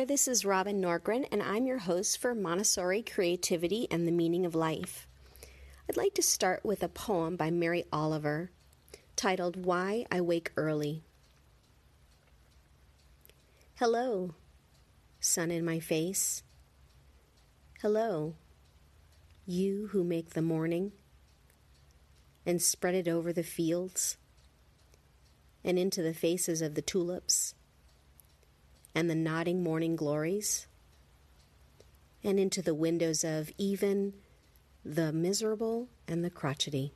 there, this is Robin Norgren, and I'm your host for Montessori Creativity and the Meaning of Life. I'd like to start with a poem by Mary Oliver titled Why I Wake Early. Hello, sun in my face. Hello, you who make the morning and spread it over the fields and into the faces of the tulips and the nodding morning glories and into the windows of even the miserable and the crotchety.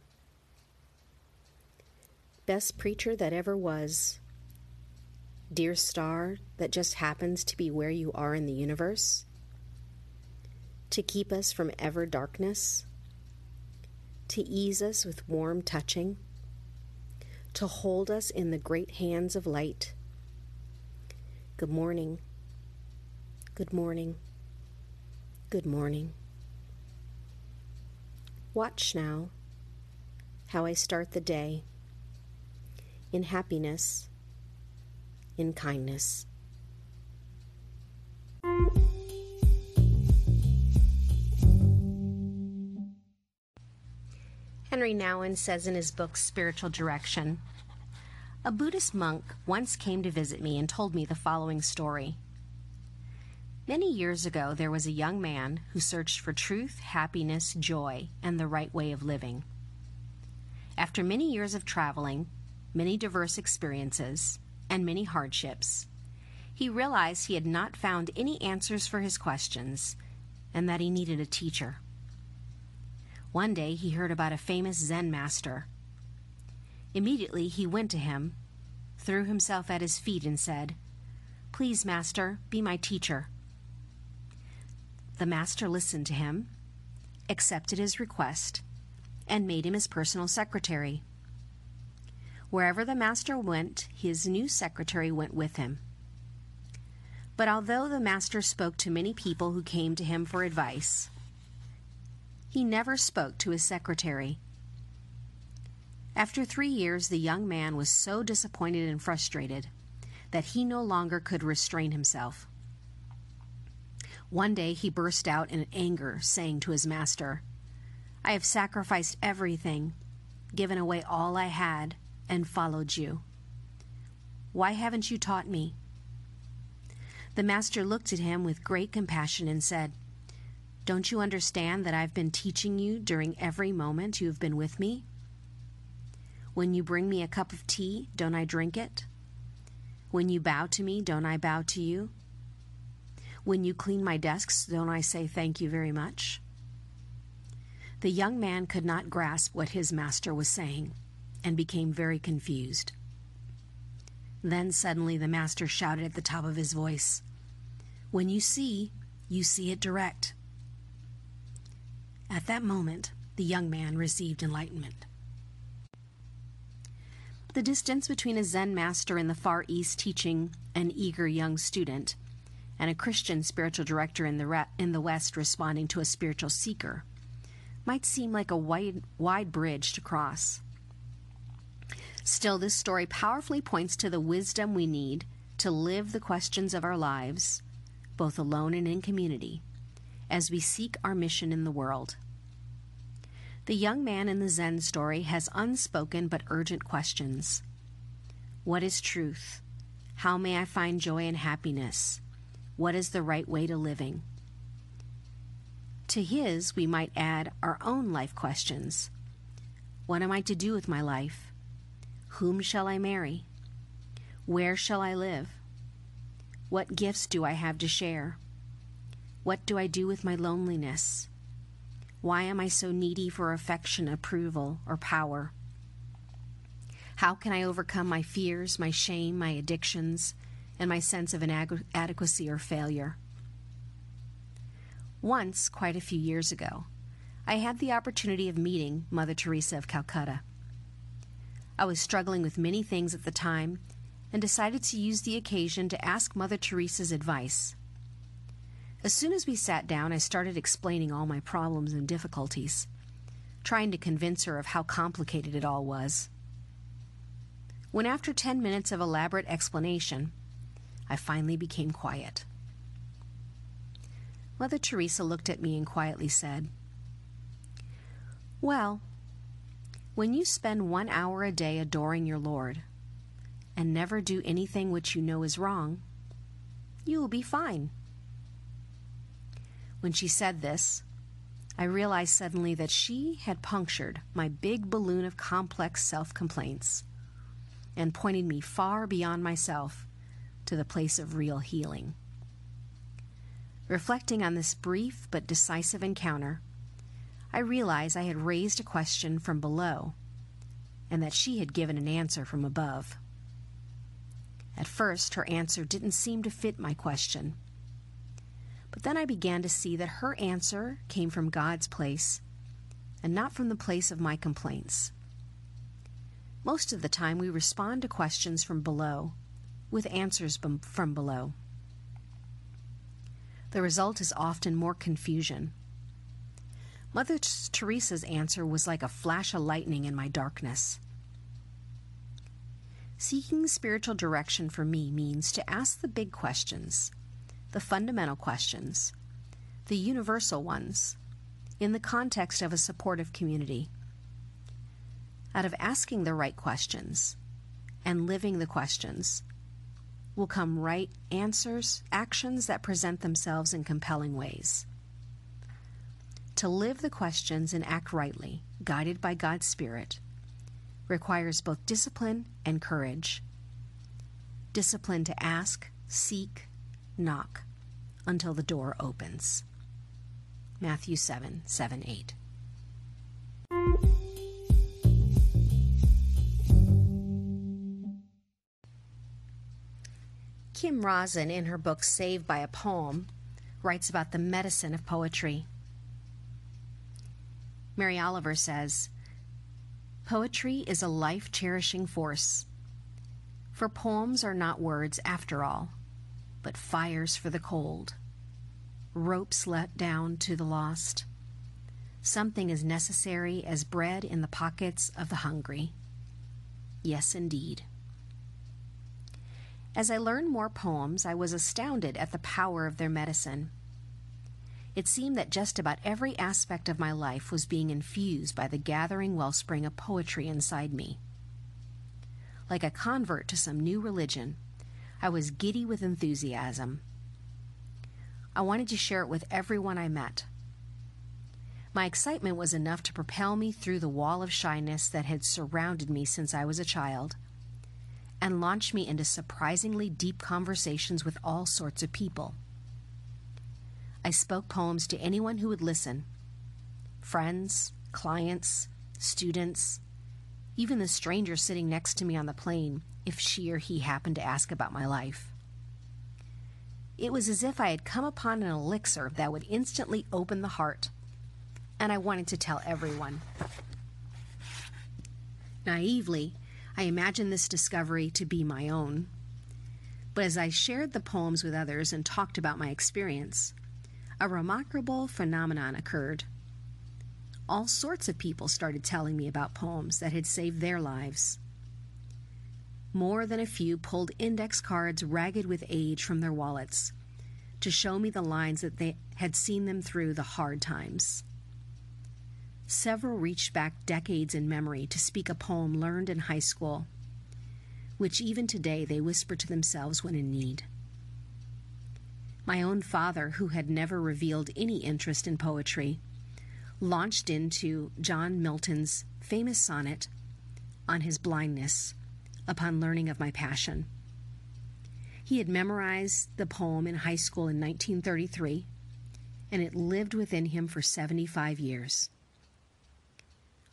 Best preacher that ever was dear star that just happens to be where you are in the universe, to keep us from ever darkness, to ease us with warm touching, to hold us in the great hands of light. Good morning. Good morning. Good morning. Watch now how I start the day in happiness in kindness. Henri Nouwen says in his book Spiritual Direction A Buddhist monk once came to visit me and told me the following story. Many years ago, there was a young man who searched for truth, happiness, joy, and the right way of living. After many years of traveling, many diverse experiences, and many hardships, he realized he had not found any answers for his questions and that he needed a teacher. One day he heard about a famous Zen master. Immediately he went to him, threw himself at his feet, and said, Please, Master, be my teacher. The master listened to him, accepted his request, and made him his personal secretary. Wherever the master went, his new secretary went with him. But although the master spoke to many people who came to him for advice, he never spoke to his secretary. After three years, the young man was so disappointed and frustrated that he no longer could restrain himself. One day he burst out in anger, saying to his master, I have sacrificed everything, given away all I had, and followed you. Why haven't you taught me? The master looked at him with great compassion and said, Don't you understand that I've been teaching you during every moment you have been with me? When you bring me a cup of tea, don't I drink it? When you bow to me, don't I bow to you? When you clean my desks, don't I say thank you very much? The young man could not grasp what his master was saying and became very confused. Then suddenly the master shouted at the top of his voice, When you see, you see it direct. At that moment, the young man received enlightenment. The distance between a Zen master in the Far East teaching an eager young student and a Christian spiritual director in the, re- in the West responding to a spiritual seeker might seem like a wide, wide bridge to cross. Still, this story powerfully points to the wisdom we need to live the questions of our lives, both alone and in community, as we seek our mission in the world. The young man in the Zen story has unspoken but urgent questions What is truth? How may I find joy and happiness? What is the right way to living? To his, we might add our own life questions What am I to do with my life? Whom shall I marry? Where shall I live? What gifts do I have to share? What do I do with my loneliness? Why am I so needy for affection, approval, or power? How can I overcome my fears, my shame, my addictions, and my sense of inadequacy or failure? Once, quite a few years ago, I had the opportunity of meeting Mother Teresa of Calcutta. I was struggling with many things at the time and decided to use the occasion to ask Mother Teresa's advice. As soon as we sat down, I started explaining all my problems and difficulties, trying to convince her of how complicated it all was. When, after ten minutes of elaborate explanation, I finally became quiet, Mother Teresa looked at me and quietly said, Well, when you spend one hour a day adoring your Lord and never do anything which you know is wrong, you will be fine. When she said this, I realized suddenly that she had punctured my big balloon of complex self complaints and pointed me far beyond myself to the place of real healing. Reflecting on this brief but decisive encounter, I realized I had raised a question from below and that she had given an answer from above. At first, her answer didn't seem to fit my question. But then I began to see that her answer came from God's place and not from the place of my complaints. Most of the time, we respond to questions from below with answers from below. The result is often more confusion. Mother Teresa's answer was like a flash of lightning in my darkness. Seeking spiritual direction for me means to ask the big questions, the fundamental questions, the universal ones, in the context of a supportive community. Out of asking the right questions and living the questions will come right answers, actions that present themselves in compelling ways. To live the questions and act rightly, guided by God's Spirit, requires both discipline and courage. Discipline to ask, seek, knock until the door opens. Matthew 7 7 8. Kim Rosen, in her book Saved by a Poem, writes about the medicine of poetry. Mary Oliver says, Poetry is a life cherishing force. For poems are not words after all, but fires for the cold, ropes let down to the lost. Something as necessary as bread in the pockets of the hungry. Yes, indeed. As I learned more poems, I was astounded at the power of their medicine. It seemed that just about every aspect of my life was being infused by the gathering wellspring of poetry inside me. Like a convert to some new religion, I was giddy with enthusiasm. I wanted to share it with everyone I met. My excitement was enough to propel me through the wall of shyness that had surrounded me since I was a child and launch me into surprisingly deep conversations with all sorts of people. I spoke poems to anyone who would listen friends, clients, students, even the stranger sitting next to me on the plane if she or he happened to ask about my life. It was as if I had come upon an elixir that would instantly open the heart, and I wanted to tell everyone. Naively, I imagined this discovery to be my own. But as I shared the poems with others and talked about my experience, a remarkable phenomenon occurred. All sorts of people started telling me about poems that had saved their lives. More than a few pulled index cards ragged with age from their wallets to show me the lines that they had seen them through the hard times. Several reached back decades in memory to speak a poem learned in high school, which even today they whisper to themselves when in need. My own father, who had never revealed any interest in poetry, launched into John Milton's famous sonnet on his blindness upon learning of my passion. He had memorized the poem in high school in 1933, and it lived within him for 75 years.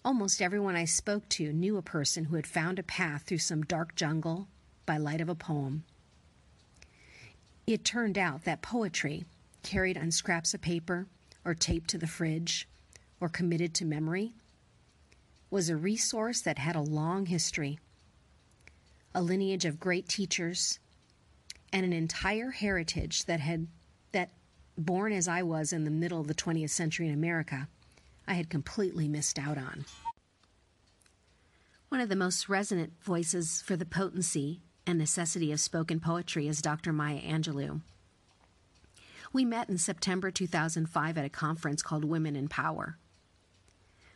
Almost everyone I spoke to knew a person who had found a path through some dark jungle by light of a poem. It turned out that poetry, carried on scraps of paper or taped to the fridge or committed to memory, was a resource that had a long history, a lineage of great teachers, and an entire heritage that had that born as I was in the middle of the 20th century in America, I had completely missed out on. One of the most resonant voices for the potency and necessity of spoken poetry is Dr. Maya Angelou. We met in September 2005 at a conference called Women in Power.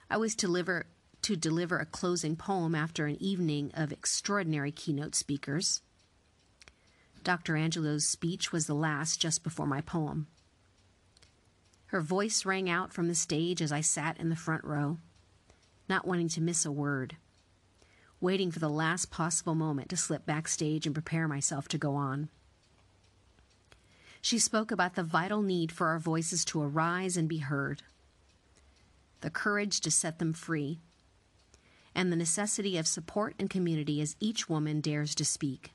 I was to deliver, to deliver a closing poem after an evening of extraordinary keynote speakers. Dr. Angelou's speech was the last just before my poem. Her voice rang out from the stage as I sat in the front row, not wanting to miss a word, waiting for the last possible moment to slip backstage and prepare myself to go on. She spoke about the vital need for our voices to arise and be heard, the courage to set them free, and the necessity of support and community as each woman dares to speak.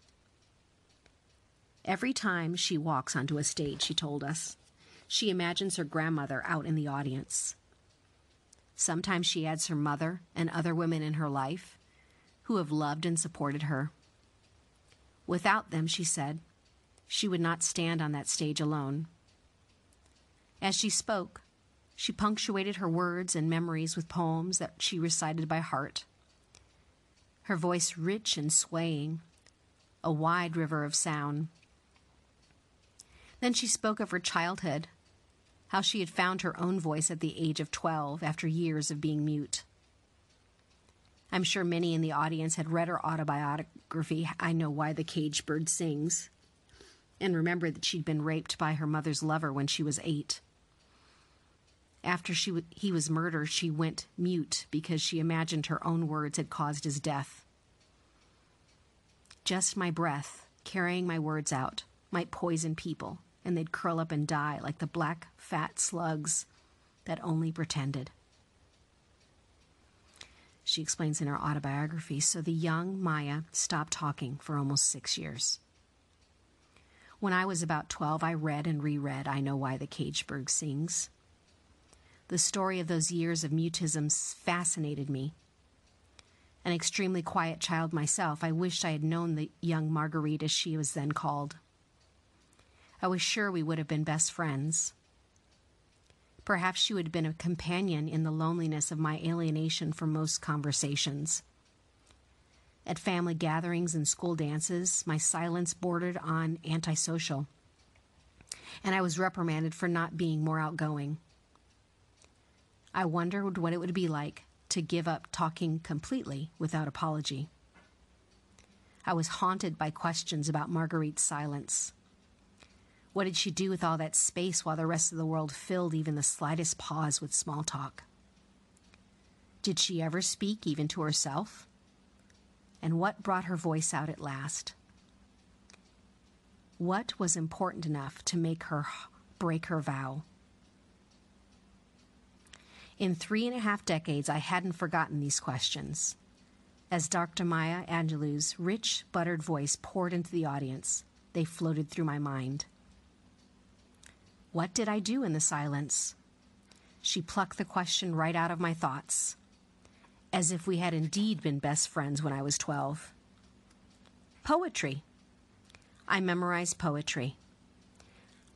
Every time she walks onto a stage, she told us, she imagines her grandmother out in the audience. Sometimes she adds her mother and other women in her life who have loved and supported her. Without them, she said, she would not stand on that stage alone. As she spoke, she punctuated her words and memories with poems that she recited by heart. Her voice rich and swaying, a wide river of sound. Then she spoke of her childhood, how she had found her own voice at the age of 12 after years of being mute. I'm sure many in the audience had read her autobiography, I Know Why the Caged Bird Sings, and remembered that she'd been raped by her mother's lover when she was eight. After she w- he was murdered, she went mute because she imagined her own words had caused his death. Just my breath, carrying my words out, might poison people and they'd curl up and die like the black, fat slugs that only pretended. She explains in her autobiography so the young Maya stopped talking for almost six years. When I was about 12, I read and reread I Know Why the Caged Bird Sings. The story of those years of mutism fascinated me. An extremely quiet child myself, I wished I had known the young Marguerite as she was then called. I was sure we would have been best friends. Perhaps she would have been a companion in the loneliness of my alienation from most conversations. At family gatherings and school dances, my silence bordered on antisocial, and I was reprimanded for not being more outgoing. I wondered what it would be like to give up talking completely without apology. I was haunted by questions about Marguerite's silence. What did she do with all that space while the rest of the world filled even the slightest pause with small talk? Did she ever speak even to herself? And what brought her voice out at last? What was important enough to make her break her vow? In three and a half decades, I hadn't forgotten these questions. As Dr. Maya Angelou's rich, buttered voice poured into the audience, they floated through my mind. What did I do in the silence? She plucked the question right out of my thoughts, as if we had indeed been best friends when I was 12. Poetry. I memorized poetry.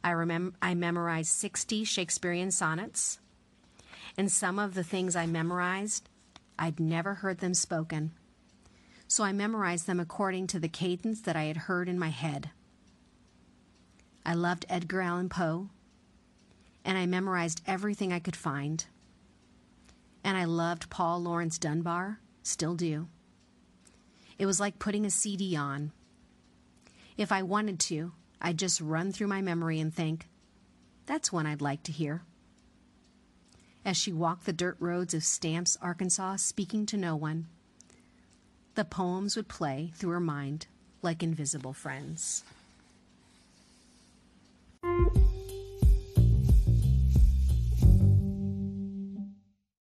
I, remem- I memorized 60 Shakespearean sonnets, and some of the things I memorized, I'd never heard them spoken. So I memorized them according to the cadence that I had heard in my head. I loved Edgar Allan Poe, and I memorized everything I could find. And I loved Paul Laurence Dunbar, still do. It was like putting a CD on. If I wanted to, I'd just run through my memory and think, that's one I'd like to hear. As she walked the dirt roads of Stamps, Arkansas, speaking to no one, the poems would play through her mind like invisible friends.